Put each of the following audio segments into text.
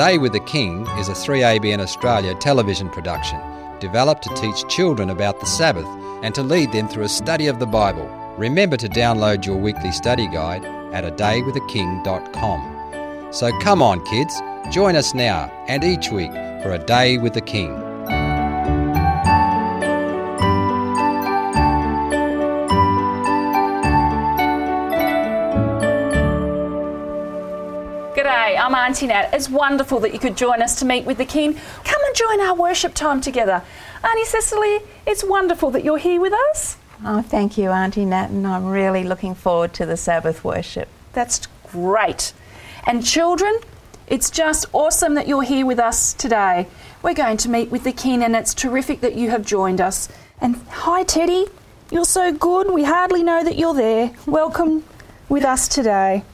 Day with the King is a 3ABN Australia television production developed to teach children about the Sabbath and to lead them through a study of the Bible. Remember to download your weekly study guide at a adaywiththeking.com. So come on, kids, join us now and each week for a day with the King. G'day, I'm Auntie Nat. It's wonderful that you could join us to meet with the King. Come and join our worship time together. Auntie Cecily, it's wonderful that you're here with us. Oh, thank you, Auntie Nat, and I'm really looking forward to the Sabbath worship. That's great. And children, it's just awesome that you're here with us today. We're going to meet with the King, and it's terrific that you have joined us. And hi, Teddy. You're so good. We hardly know that you're there. Welcome with us today.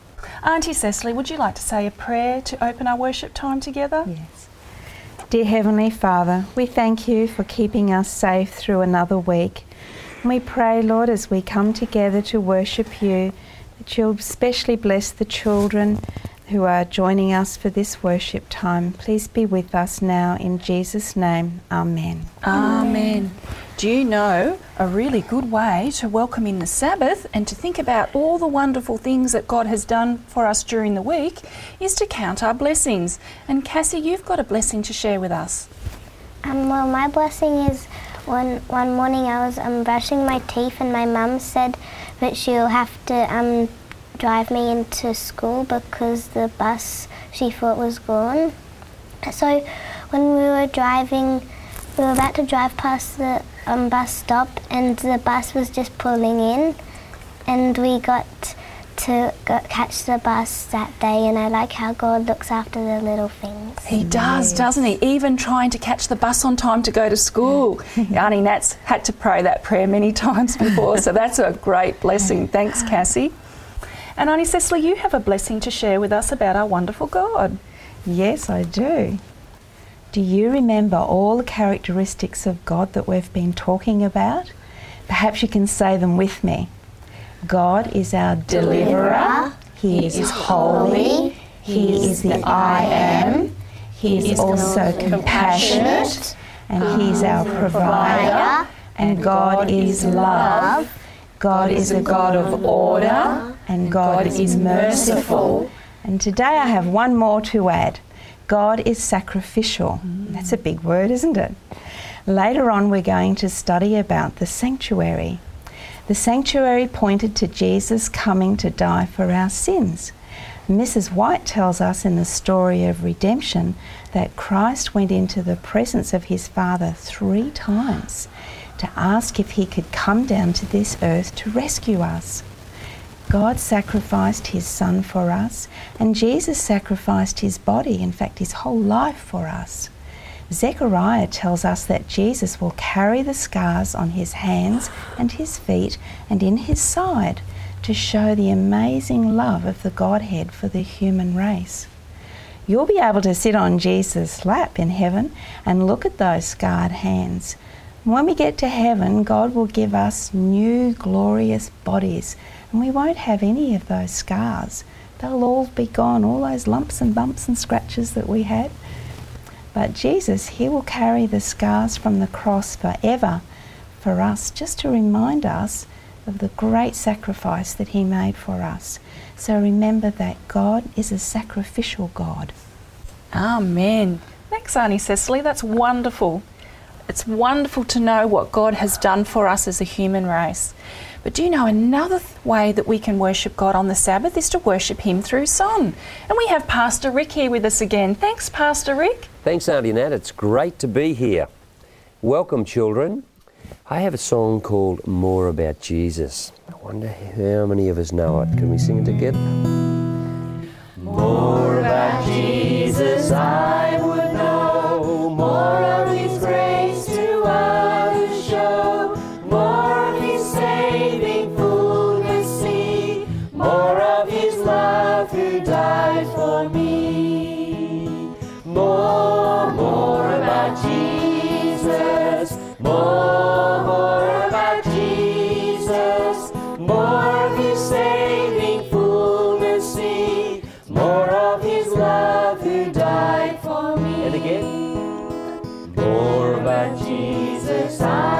Auntie Cecily, would you like to say a prayer to open our worship time together? Yes. Dear Heavenly Father, we thank you for keeping us safe through another week. And we pray, Lord, as we come together to worship you, that you'll especially bless the children who are joining us for this worship time. Please be with us now in Jesus' name. Amen. Amen. Do you know a really good way to welcome in the Sabbath and to think about all the wonderful things that God has done for us during the week is to count our blessings. And Cassie, you've got a blessing to share with us. Um, well, my blessing is one one morning I was um, brushing my teeth and my mum said that she'll have to um, drive me into school because the bus she thought was gone. So when we were driving, we were about to drive past the um, bus stop and the bus was just pulling in and we got to go, catch the bus that day and I like how God looks after the little things. He does, doesn't he? Even trying to catch the bus on time to go to school. Auntie Nat's had to pray that prayer many times before, so that's a great blessing. Thanks, Cassie. And Auntie Cecily, you have a blessing to share with us about our wonderful God. Yes, I do. Do you remember all the characteristics of God that we've been talking about? Perhaps you can say them with me. God is our deliverer. He is holy. He is the I am. He is also compassionate. And He's our provider. And God is love. God is a God of order. And God is merciful. And today I have one more to add. God is sacrificial. That's a big word, isn't it? Later on, we're going to study about the sanctuary. The sanctuary pointed to Jesus coming to die for our sins. Mrs. White tells us in the story of redemption that Christ went into the presence of his Father three times to ask if he could come down to this earth to rescue us. God sacrificed his Son for us, and Jesus sacrificed his body, in fact, his whole life for us. Zechariah tells us that Jesus will carry the scars on his hands and his feet and in his side to show the amazing love of the Godhead for the human race. You'll be able to sit on Jesus' lap in heaven and look at those scarred hands. When we get to heaven, God will give us new glorious bodies, and we won't have any of those scars. They'll all be gone, all those lumps and bumps and scratches that we had. But Jesus, He will carry the scars from the cross forever for us, just to remind us of the great sacrifice that He made for us. So remember that God is a sacrificial God. Amen. Thanks, Auntie Cecily. That's wonderful. It's wonderful to know what God has done for us as a human race. But do you know another th- way that we can worship God on the Sabbath is to worship Him through song? And we have Pastor Rick here with us again. Thanks, Pastor Rick. Thanks, Auntie Nat. It's great to be here. Welcome, children. I have a song called More About Jesus. I wonder how many of us know it. Can we sing it together? More about Jesus I Jesus, I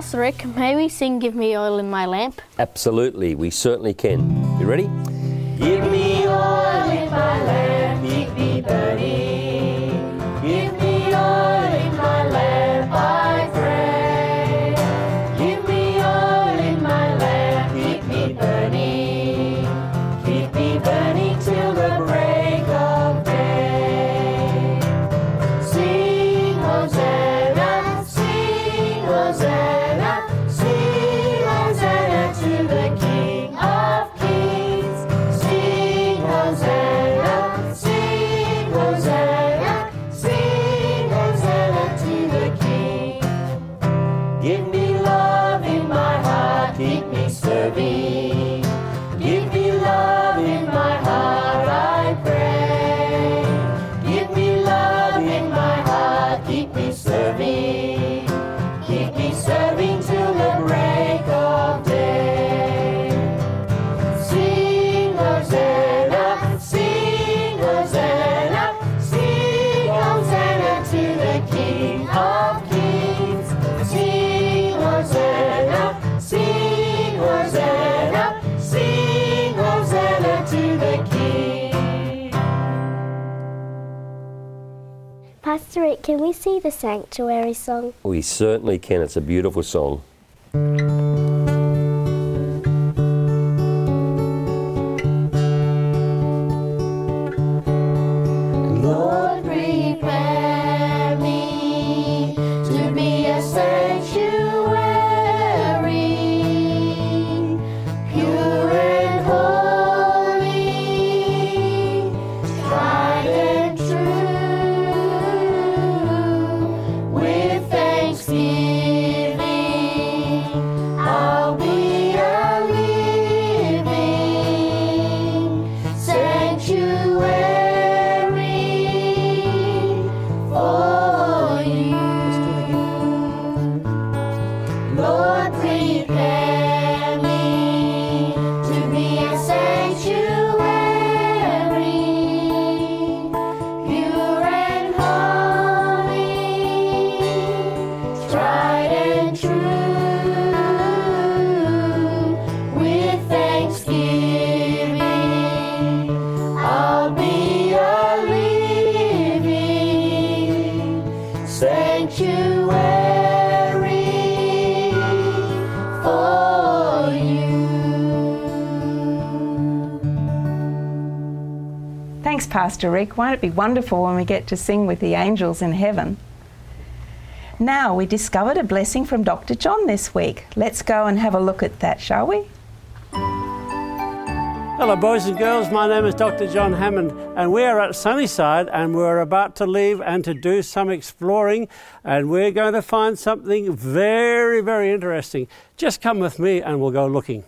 Pastor Rick, may we sing Give Me Oil in My Lamp? Absolutely, we certainly can. You ready? Give Pastor Rick, can we see the sanctuary song? We certainly can. It's a beautiful song. Pastor Rick. Won't it be wonderful when we get to sing with the angels in heaven? Now, we discovered a blessing from Dr. John this week. Let's go and have a look at that, shall we? Hello, boys and girls. My name is Dr. John Hammond, and we are at Sunnyside, and we're about to leave and to do some exploring, and we're going to find something very, very interesting. Just come with me, and we'll go looking.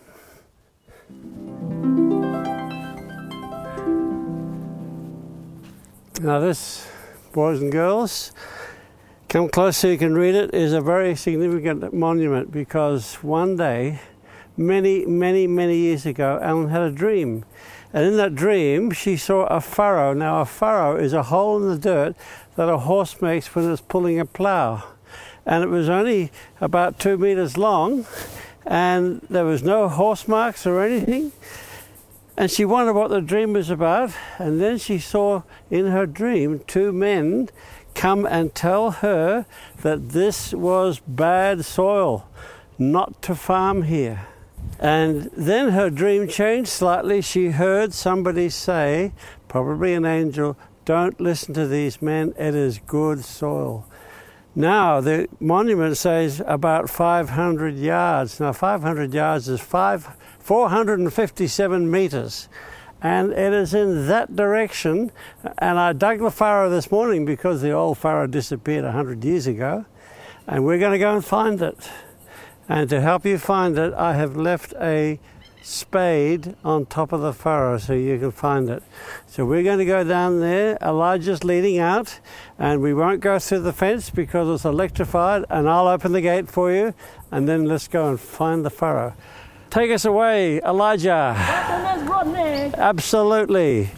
Now, this, boys and girls, come close so you can read it, is a very significant monument because one day many, many, many years ago, Ellen had a dream. And in that dream, she saw a furrow. Now, a furrow is a hole in the dirt that a horse makes when it's pulling a plough. And it was only about two meters long, and there was no horse marks or anything. And she wondered what the dream was about. And then she saw in her dream two men come and tell her that this was bad soil, not to farm here. And then her dream changed slightly. She heard somebody say, probably an angel, Don't listen to these men, it is good soil. Now, the monument says about 500 yards. Now, 500 yards is five, 457 meters. And it is in that direction. And I dug the furrow this morning because the old furrow disappeared 100 years ago. And we're going to go and find it. And to help you find it, I have left a spade on top of the furrow so you can find it. So we're going to go down there. Elijah's leading out, and we won't go through the fence because it's electrified, and I'll open the gate for you, and then let's go and find the furrow. Take us away, Elijah. Absolutely.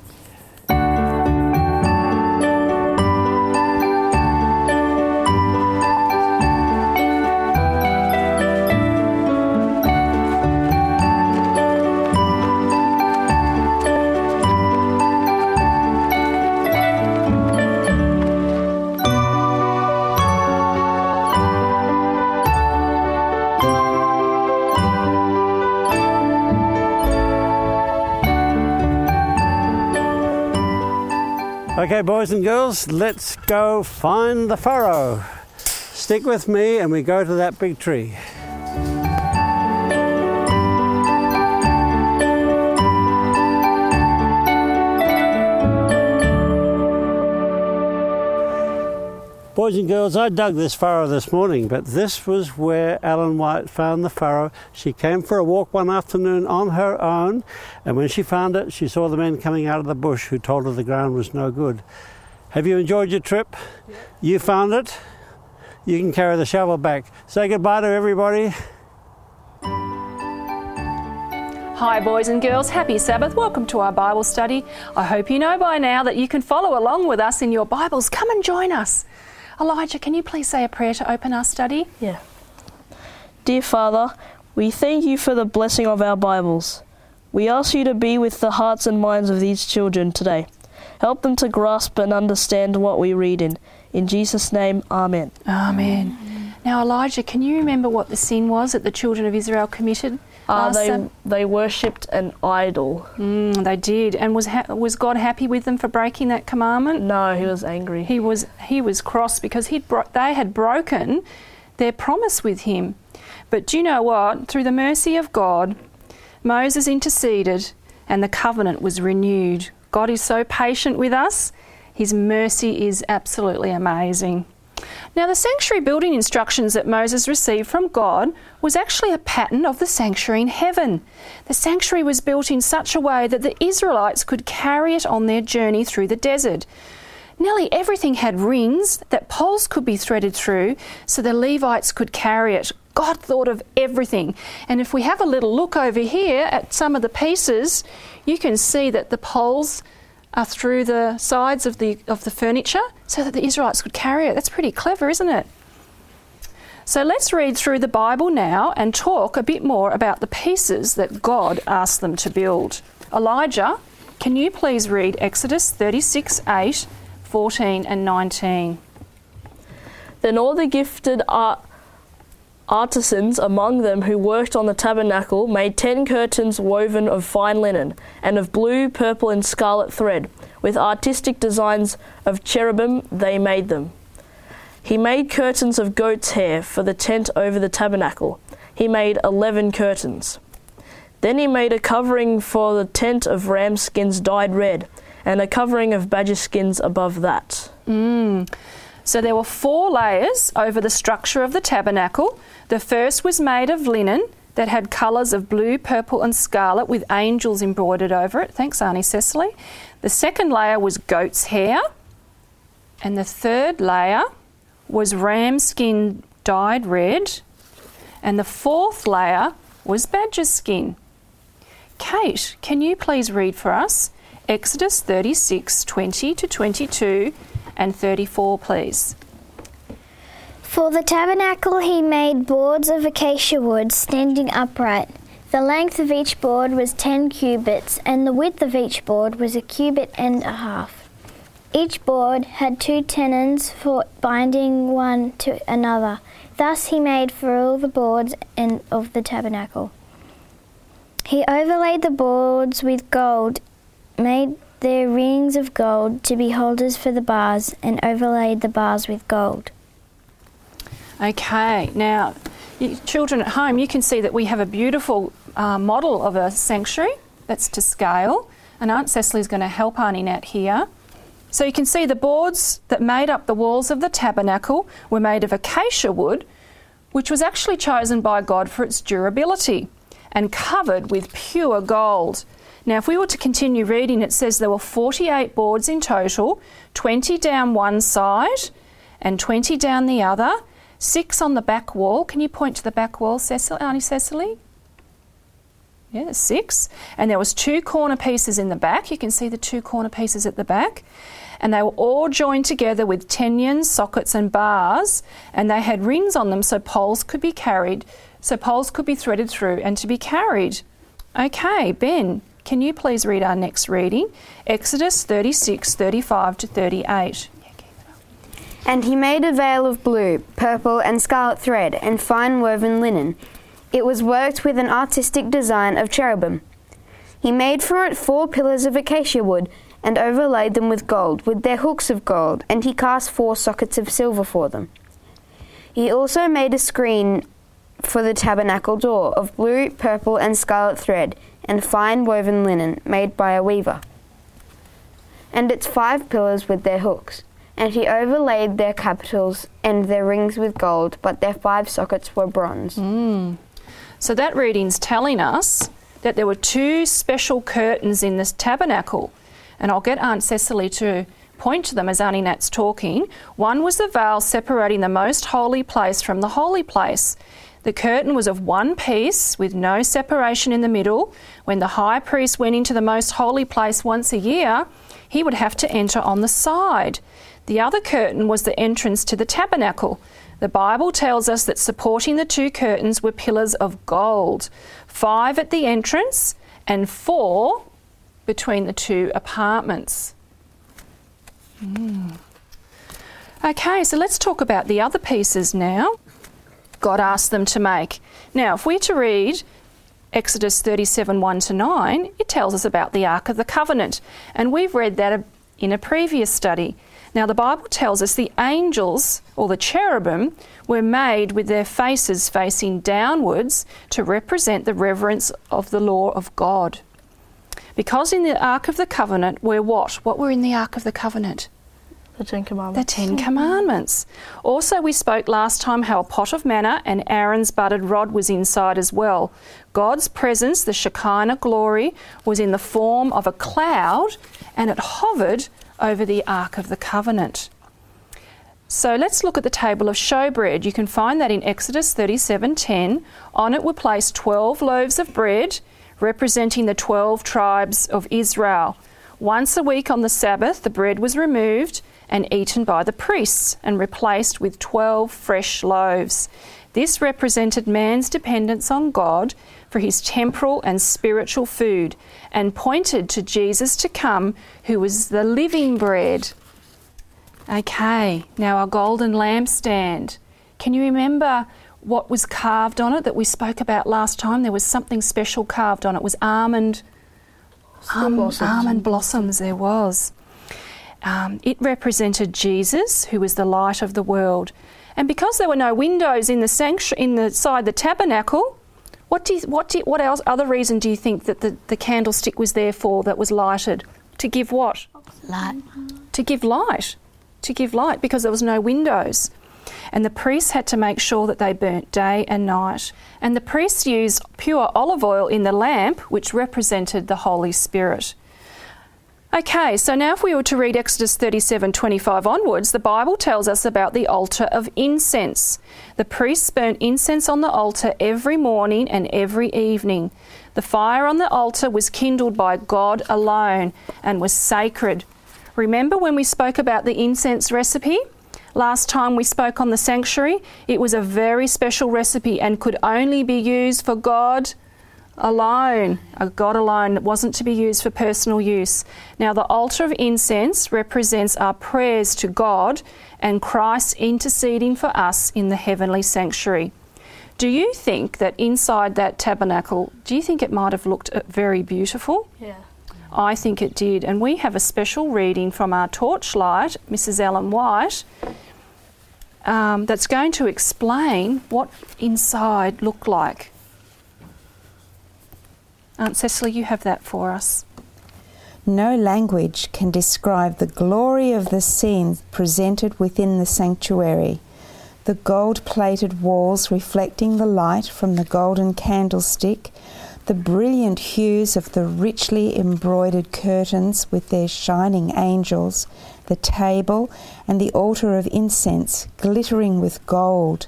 Okay, boys and girls, let's go find the furrow. Stick with me and we go to that big tree. Boys and girls, I dug this furrow this morning, but this was where Ellen White found the furrow. She came for a walk one afternoon on her own, and when she found it, she saw the men coming out of the bush who told her the ground was no good. Have you enjoyed your trip? You found it? You can carry the shovel back. Say goodbye to everybody. Hi, boys and girls. Happy Sabbath. Welcome to our Bible study. I hope you know by now that you can follow along with us in your Bibles. Come and join us. Elijah, can you please say a prayer to open our study? Yeah. Dear Father, we thank you for the blessing of our Bibles. We ask you to be with the hearts and minds of these children today. Help them to grasp and understand what we read in. In Jesus' name, Amen. Amen. Now, Elijah, can you remember what the sin was that the children of Israel committed? Uh, they, they worshipped an idol. Mm, they did. And was ha- was God happy with them for breaking that commandment? No, he was angry. He was he was cross because he'd bro- they had broken their promise with him. But do you know what? Through the mercy of God, Moses interceded and the covenant was renewed. God is so patient with us. His mercy is absolutely amazing. Now, the sanctuary building instructions that Moses received from God was actually a pattern of the sanctuary in heaven. The sanctuary was built in such a way that the Israelites could carry it on their journey through the desert. Nearly everything had rings that poles could be threaded through so the Levites could carry it. God thought of everything. And if we have a little look over here at some of the pieces, you can see that the poles are through the sides of the of the furniture so that the Israelites could carry it. That's pretty clever, isn't it? So let's read through the Bible now and talk a bit more about the pieces that God asked them to build. Elijah, can you please read Exodus 36 8, 14, and 19? Then all the gifted art- artisans among them who worked on the tabernacle made ten curtains woven of fine linen, and of blue, purple, and scarlet thread. With artistic designs of cherubim they made them. He made curtains of goat's hair for the tent over the tabernacle. He made eleven curtains. Then he made a covering for the tent of ram skins dyed red, and a covering of badger skins above that. Mm. So there were four layers over the structure of the tabernacle. The first was made of linen that had colours of blue, purple, and scarlet with angels embroidered over it. Thanks, Auntie Cecily. The second layer was goat's hair. And the third layer was ram skin dyed red. And the fourth layer was badger skin. Kate, can you please read for us Exodus 36 20 to 22 and 34, please? For the tabernacle he made boards of acacia wood standing upright. The length of each board was ten cubits, and the width of each board was a cubit and a half. Each board had two tenons for binding one to another. Thus he made for all the boards in, of the tabernacle. He overlaid the boards with gold, made their rings of gold to be holders for the bars, and overlaid the bars with gold. Okay, now, you, children at home, you can see that we have a beautiful uh, model of a sanctuary that's to scale, and Aunt Cecily's going to help Auntie Nat here. So you can see the boards that made up the walls of the tabernacle were made of acacia wood, which was actually chosen by God for its durability and covered with pure gold. Now, if we were to continue reading, it says there were 48 boards in total 20 down one side and 20 down the other, six on the back wall. Can you point to the back wall, Cecily, Auntie Cecily? Yeah, six. And there was two corner pieces in the back. You can see the two corner pieces at the back. And they were all joined together with tenyons, sockets, and bars. And they had rings on them so poles could be carried, so poles could be threaded through and to be carried. Okay, Ben, can you please read our next reading? Exodus 36, 35 to 38. And he made a veil of blue, purple, and scarlet thread, and fine woven linen. It was worked with an artistic design of cherubim. He made for it four pillars of acacia wood, and overlaid them with gold, with their hooks of gold, and he cast four sockets of silver for them. He also made a screen for the tabernacle door of blue, purple, and scarlet thread, and fine woven linen made by a weaver, and its five pillars with their hooks. And he overlaid their capitals and their rings with gold, but their five sockets were bronze. Mm. So that reading's telling us that there were two special curtains in this tabernacle. And I'll get Aunt Cecily to point to them as Auntie Nat's talking. One was the veil separating the most holy place from the holy place. The curtain was of one piece with no separation in the middle. When the high priest went into the most holy place once a year, he would have to enter on the side. The other curtain was the entrance to the tabernacle. The Bible tells us that supporting the two curtains were pillars of gold, five at the entrance and four between the two apartments. Mm. Okay, so let's talk about the other pieces now. God asked them to make. Now, if we're to read Exodus 37 1 to 9, it tells us about the Ark of the Covenant, and we've read that in a previous study. Now, the Bible tells us the angels, or the cherubim, were made with their faces facing downwards to represent the reverence of the law of God. Because in the Ark of the Covenant were what? What were in the Ark of the Covenant? The Ten The Commandments. Ten Commandments. Also, we spoke last time how a pot of manna and Aaron's budded rod was inside as well. God's presence, the Shekinah glory, was in the form of a cloud and it hovered over the Ark of the Covenant. So let's look at the table of showbread. You can find that in Exodus 37:10. On it were placed 12 loaves of bread representing the 12 tribes of Israel. Once a week on the Sabbath, the bread was removed and eaten by the priests and replaced with 12 fresh loaves. This represented man's dependence on God for his temporal and spiritual food and pointed to Jesus to come, who was the living bread. Okay, now our golden lampstand. Can you remember what was carved on it that we spoke about last time? There was something special carved on it. It was almond, blossoms. almond blossoms. There was. Um, it represented Jesus, who was the light of the world. And because there were no windows in the sanctuary, in the side the tabernacle, what do you, what do you, what else other reason do you think that the, the candlestick was there for that was lighted? To give what? Light. to give light, to give light because there was no windows. And the priests had to make sure that they burnt day and night. And the priests used pure olive oil in the lamp, which represented the Holy Spirit. Okay, so now if we were to read Exodus 37 25 onwards, the Bible tells us about the altar of incense. The priests burnt incense on the altar every morning and every evening. The fire on the altar was kindled by God alone and was sacred. Remember when we spoke about the incense recipe? Last time we spoke on the sanctuary, it was a very special recipe and could only be used for God alone, a God alone. Wasn't to be used for personal use. Now, the altar of incense represents our prayers to God and Christ interceding for us in the heavenly sanctuary. Do you think that inside that tabernacle, do you think it might have looked uh, very beautiful? Yeah. I think it did. And we have a special reading from our torchlight, Mrs. Ellen White, um, that's going to explain what inside looked like. Aunt Cecily, you have that for us. No language can describe the glory of the scene presented within the sanctuary. The gold plated walls reflecting the light from the golden candlestick, the brilliant hues of the richly embroidered curtains with their shining angels, the table and the altar of incense glittering with gold.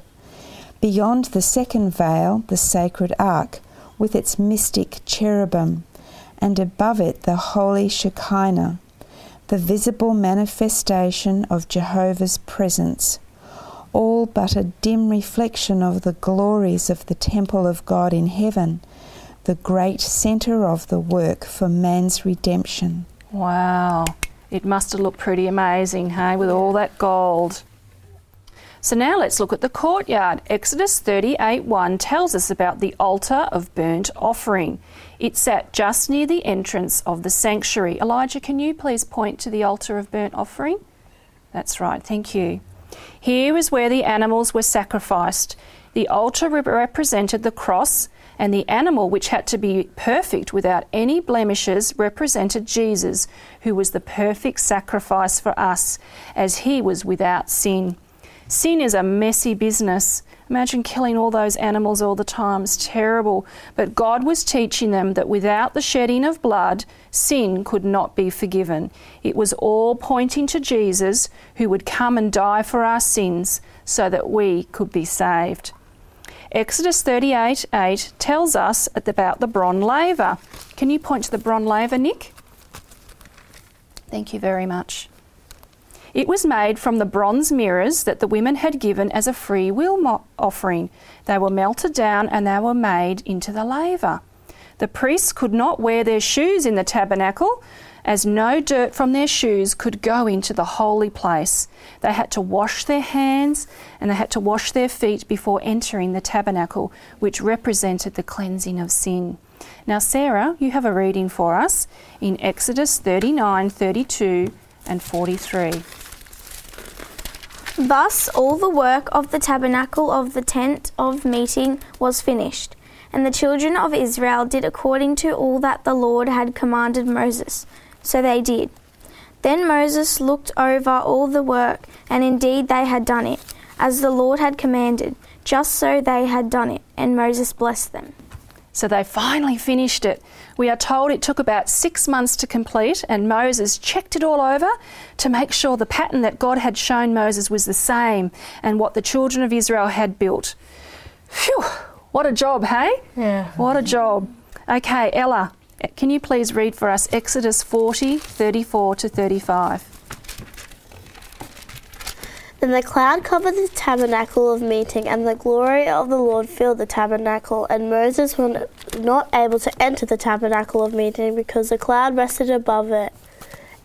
Beyond the second veil, the sacred ark with its mystic cherubim, and above it the holy Shekinah, the visible manifestation of Jehovah's presence, all but a dim reflection of the glories of the temple of God in heaven, the great centre of the work for man's redemption. Wow, it must have looked pretty amazing, hey, with all that gold. So now let's look at the courtyard. Exodus 38 1 tells us about the altar of burnt offering. It sat just near the entrance of the sanctuary. Elijah, can you please point to the altar of burnt offering? That's right, thank you. Here is where the animals were sacrificed. The altar represented the cross, and the animal, which had to be perfect without any blemishes, represented Jesus, who was the perfect sacrifice for us, as he was without sin. Sin is a messy business. Imagine killing all those animals all the time. It's terrible. But God was teaching them that without the shedding of blood, sin could not be forgiven. It was all pointing to Jesus, who would come and die for our sins so that we could be saved. Exodus 38 8 tells us about the bronze laver. Can you point to the bronze laver, Nick? Thank you very much. It was made from the bronze mirrors that the women had given as a free will mo- offering. They were melted down and they were made into the laver. The priests could not wear their shoes in the tabernacle, as no dirt from their shoes could go into the holy place. They had to wash their hands and they had to wash their feet before entering the tabernacle, which represented the cleansing of sin. Now, Sarah, you have a reading for us in Exodus 39 32 and 43. Thus all the work of the tabernacle of the tent of meeting was finished, and the children of Israel did according to all that the Lord had commanded Moses. So they did. Then Moses looked over all the work, and indeed they had done it, as the Lord had commanded. Just so they had done it, and Moses blessed them. So they finally finished it. We are told it took about six months to complete, and Moses checked it all over to make sure the pattern that God had shown Moses was the same and what the children of Israel had built. Phew, what a job, hey? Yeah. What a job. Okay, Ella, can you please read for us Exodus 40 34 to 35? Then the cloud covered the tabernacle of meeting, and the glory of the Lord filled the tabernacle. And Moses was not able to enter the tabernacle of meeting because the cloud rested above it,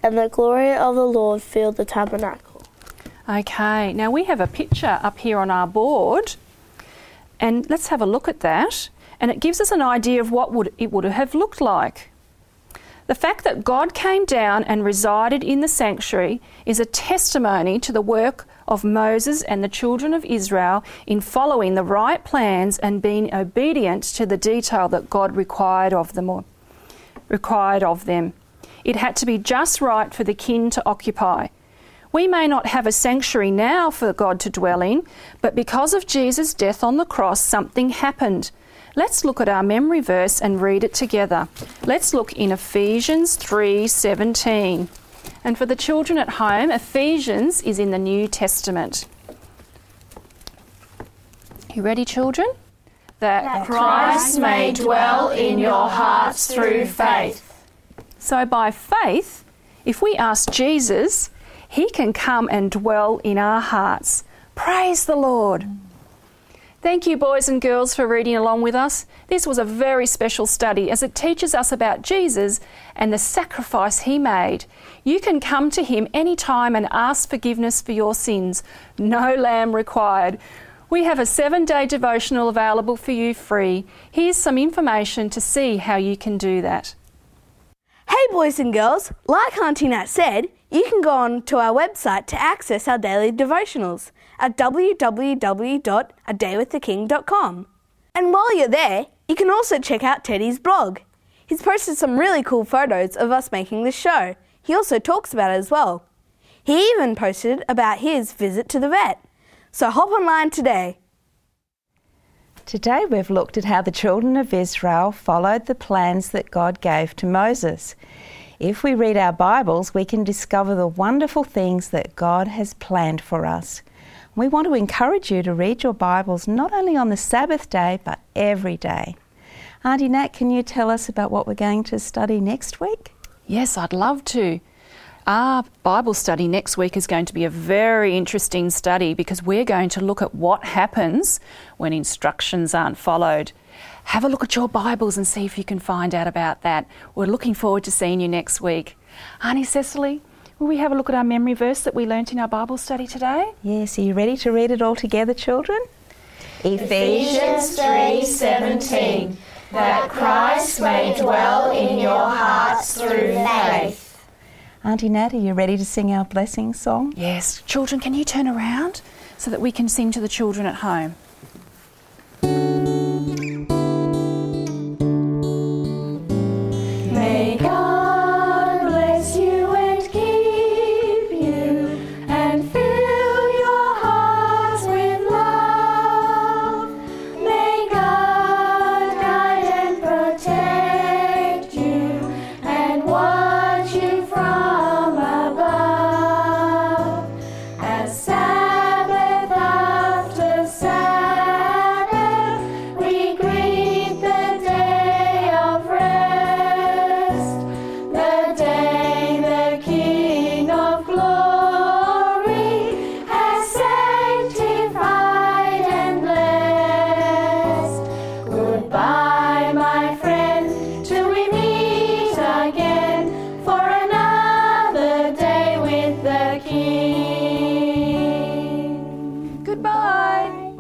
and the glory of the Lord filled the tabernacle. Okay, now we have a picture up here on our board, and let's have a look at that. And it gives us an idea of what would it would have looked like. The fact that God came down and resided in the sanctuary is a testimony to the work of Moses and the children of Israel in following the right plans and being obedient to the detail that God required of them. Required of them. It had to be just right for the king to occupy. We may not have a sanctuary now for God to dwell in, but because of Jesus' death on the cross, something happened. Let's look at our memory verse and read it together. Let's look in Ephesians 3:17. And for the children at home, Ephesians is in the New Testament. You ready, children? That Christ may dwell in your hearts through faith. So, by faith, if we ask Jesus, He can come and dwell in our hearts. Praise the Lord. Thank you, boys and girls, for reading along with us. This was a very special study as it teaches us about Jesus and the sacrifice he made. You can come to him anytime and ask forgiveness for your sins. No lamb required. We have a seven day devotional available for you free. Here's some information to see how you can do that. Hey, boys and girls, like Auntie Nat said, you can go on to our website to access our daily devotionals at www.adaywiththeking.com. And while you're there, you can also check out Teddy's blog. He's posted some really cool photos of us making this show. He also talks about it as well. He even posted about his visit to the vet. So hop online today. Today we've looked at how the children of Israel followed the plans that God gave to Moses. If we read our Bibles, we can discover the wonderful things that God has planned for us. We want to encourage you to read your Bibles not only on the Sabbath day, but every day. Auntie Nat, can you tell us about what we're going to study next week? Yes, I'd love to. Our Bible study next week is going to be a very interesting study because we're going to look at what happens when instructions aren't followed. Have a look at your Bibles and see if you can find out about that. We're looking forward to seeing you next week. Auntie Cecily, Will we have a look at our memory verse that we learnt in our Bible study today? Yes, are you ready to read it all together, children? Ephesians 3:17 that Christ may dwell in your hearts through faith. Auntie Nat, are you ready to sing our blessing song? Yes. Children, can you turn around so that we can sing to the children at home?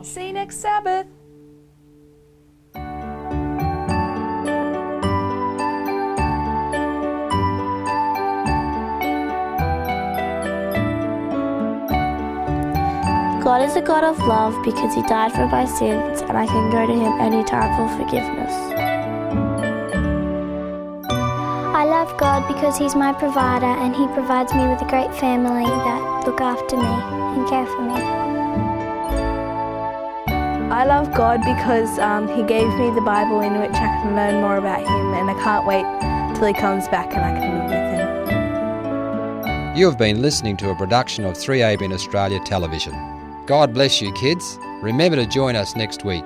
Goodbye. See you next Sabbath. God is a God of love because He died for my sins, and I can go to Him anytime for forgiveness. I love God because He's my provider and He provides me with a great family that look after me and care for me. I love God because um, He gave me the Bible in which I can learn more about Him, and I can't wait till He comes back and I can live with Him. You have been listening to a production of 3ABN Australia Television. God bless you, kids. Remember to join us next week.